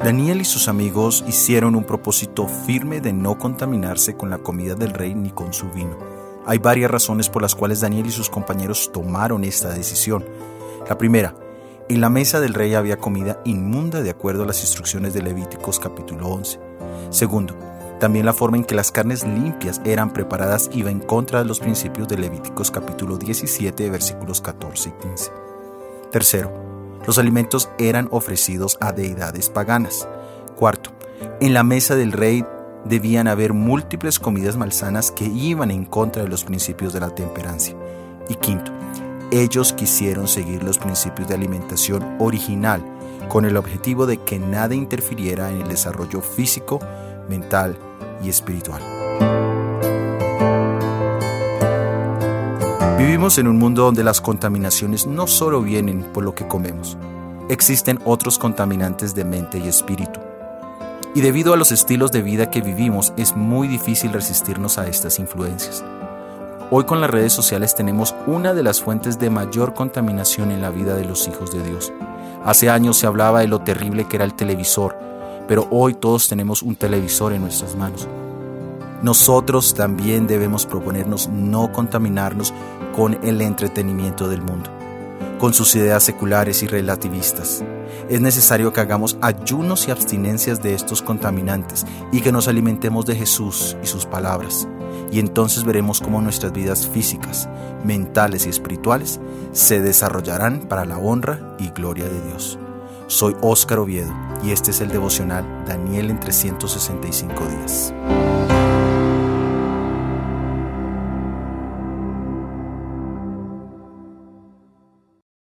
Daniel y sus amigos hicieron un propósito firme de no contaminarse con la comida del rey ni con su vino. Hay varias razones por las cuales Daniel y sus compañeros tomaron esta decisión. La primera, en la mesa del rey había comida inmunda de acuerdo a las instrucciones de Levíticos capítulo 11. Segundo, también la forma en que las carnes limpias eran preparadas iba en contra de los principios de Levíticos capítulo 17 versículos 14 y 15. Tercero, los alimentos eran ofrecidos a deidades paganas. Cuarto, en la mesa del rey debían haber múltiples comidas malsanas que iban en contra de los principios de la temperancia. Y quinto, ellos quisieron seguir los principios de alimentación original con el objetivo de que nada interfiriera en el desarrollo físico, mental y espiritual. Vivimos en un mundo donde las contaminaciones no solo vienen por lo que comemos, existen otros contaminantes de mente y espíritu. Y debido a los estilos de vida que vivimos es muy difícil resistirnos a estas influencias. Hoy con las redes sociales tenemos una de las fuentes de mayor contaminación en la vida de los hijos de Dios. Hace años se hablaba de lo terrible que era el televisor, pero hoy todos tenemos un televisor en nuestras manos. Nosotros también debemos proponernos no contaminarnos con el entretenimiento del mundo, con sus ideas seculares y relativistas. Es necesario que hagamos ayunos y abstinencias de estos contaminantes y que nos alimentemos de Jesús y sus palabras. Y entonces veremos cómo nuestras vidas físicas, mentales y espirituales se desarrollarán para la honra y gloria de Dios. Soy Óscar Oviedo y este es el devocional Daniel en 365 días.